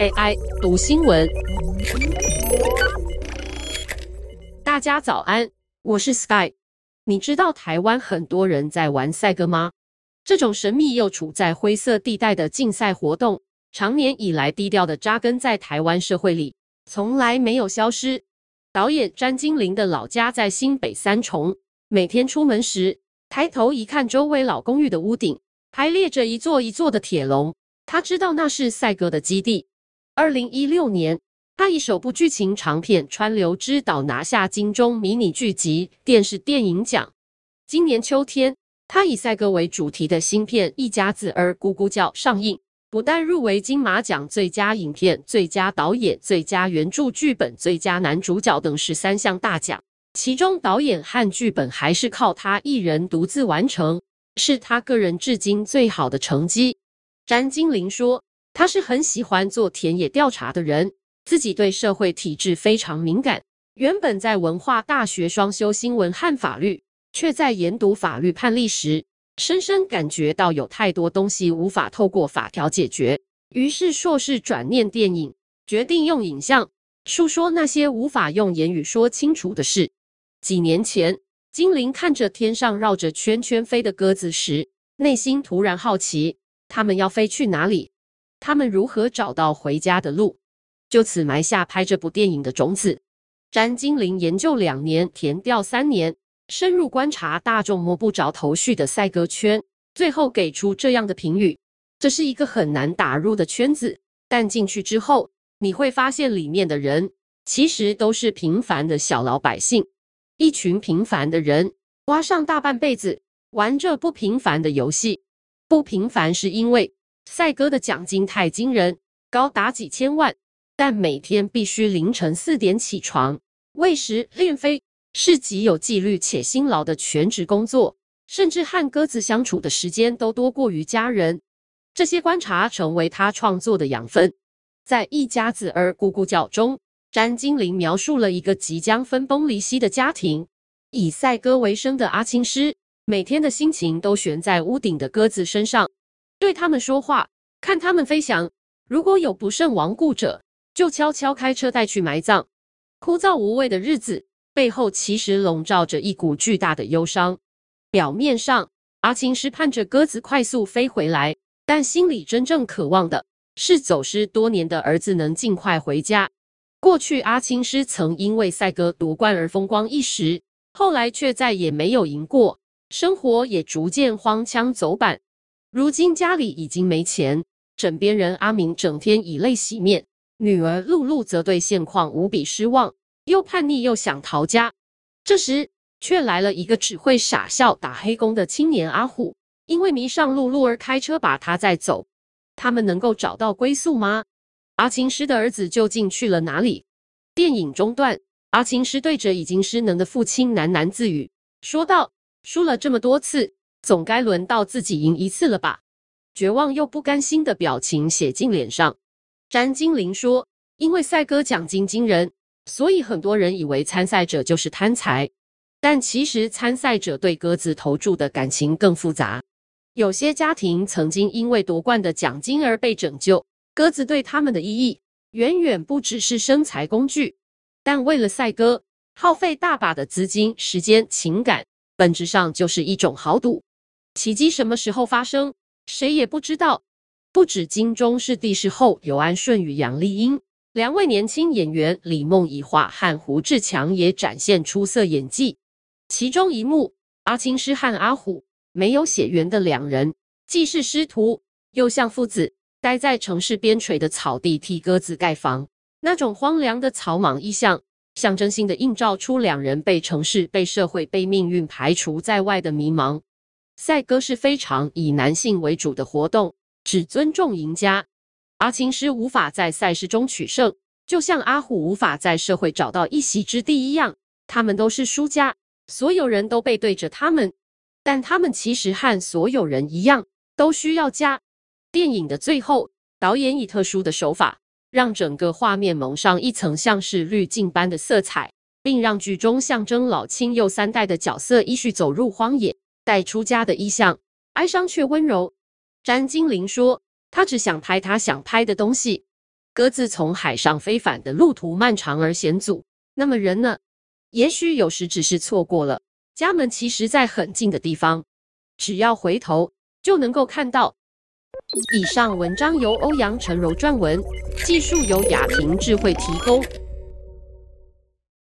AI 读新闻，大家早安，我是 Sky。你知道台湾很多人在玩赛鸽吗？这种神秘又处在灰色地带的竞赛活动，长年以来低调的扎根在台湾社会里，从来没有消失。导演詹金玲的老家在新北三重，每天出门时，抬头一看，周围老公寓的屋顶排列着一座一座的铁笼，他知道那是赛鸽的基地。二零一六年，他以首部剧情长片《川流之岛》拿下金钟迷你剧集电视电影奖。今年秋天，他以赛鸽为主题的新片《一家子儿咕咕叫》上映，不但入围金马奖最佳影片、最佳导演、最佳原著剧本、最佳男主角等十三项大奖，其中导演和剧本还是靠他一人独自完成，是他个人至今最好的成绩。詹金玲说，他是很喜欢做田野调查的人，自己对社会体制非常敏感。原本在文化大学双修新闻和法律。却在研读法律判例时，深深感觉到有太多东西无法透过法条解决，于是硕士转念电影，决定用影像述说那些无法用言语说清楚的事。几年前，精灵看着天上绕着圈圈飞的鸽子时，内心突然好奇：他们要飞去哪里？他们如何找到回家的路？就此埋下拍这部电影的种子。詹金玲研究两年，填调三年。深入观察大众摸不着头绪的赛鸽圈，最后给出这样的评语：这是一个很难打入的圈子，但进去之后，你会发现里面的人其实都是平凡的小老百姓，一群平凡的人花上大半辈子玩着不平凡的游戏。不平凡是因为赛鸽的奖金太惊人，高达几千万，但每天必须凌晨四点起床喂食练飞。是极有纪律且辛劳的全职工作，甚至和鸽子相处的时间都多过于家人。这些观察成为他创作的养分。在一家子儿咕咕叫中，詹金玲描述了一个即将分崩离析的家庭。以赛鸽为生的阿青师，每天的心情都悬在屋顶的鸽子身上，对他们说话，看他们飞翔。如果有不慎亡故者，就悄悄开车带去埋葬。枯燥无味的日子。背后其实笼罩着一股巨大的忧伤。表面上，阿青师盼着鸽子快速飞回来，但心里真正渴望的是走失多年的儿子能尽快回家。过去，阿青师曾因为赛鸽夺冠而风光一时，后来却再也没有赢过，生活也逐渐荒腔走板。如今家里已经没钱，枕边人阿明整天以泪洗面，女儿露露则对现况无比失望。又叛逆又想逃家，这时却来了一个只会傻笑打黑工的青年阿虎，因为迷上露露而开车把他载走。他们能够找到归宿吗？阿青师的儿子究竟去了哪里？电影中段，阿青师对着已经失能的父亲喃喃自语，说道：“输了这么多次，总该轮到自己赢一次了吧？”绝望又不甘心的表情写进脸上。詹金林说：“因为赛鸽奖金惊人。”所以很多人以为参赛者就是贪财，但其实参赛者对鸽子投注的感情更复杂。有些家庭曾经因为夺冠的奖金而被拯救，鸽子对他们的意义远远不只是生财工具。但为了赛鸽，耗费大把的资金、时间、情感，本质上就是一种豪赌。奇迹什么时候发生，谁也不知道。不止金钟视帝视后，游安顺与杨丽英。两位年轻演员李梦怡华和胡志强也展现出色演技。其中一幕，阿青师和阿虎没有血缘的两人，既是师徒，又像父子，待在城市边陲的草地替鸽子盖房。那种荒凉的草莽意象，象征性的映照出两人被城市、被社会、被命运排除在外的迷茫。赛鸽是非常以男性为主的活动，只尊重赢家。阿青师无法在赛事中取胜，就像阿虎无法在社会找到一席之地一样，他们都是输家，所有人都背对着他们，但他们其实和所有人一样，都需要家。电影的最后，导演以特殊的手法，让整个画面蒙上一层像是滤镜般的色彩，并让剧中象征老青幼三代的角色依序走入荒野，带出家的意象，哀伤却温柔。詹金玲说。他只想拍他想拍的东西。鸽子从海上飞返的路途漫长而险阻，那么人呢？也许有时只是错过了。家门其实在很近的地方，只要回头就能够看到。以上文章由欧阳陈柔撰文，技术由雅婷智慧提供。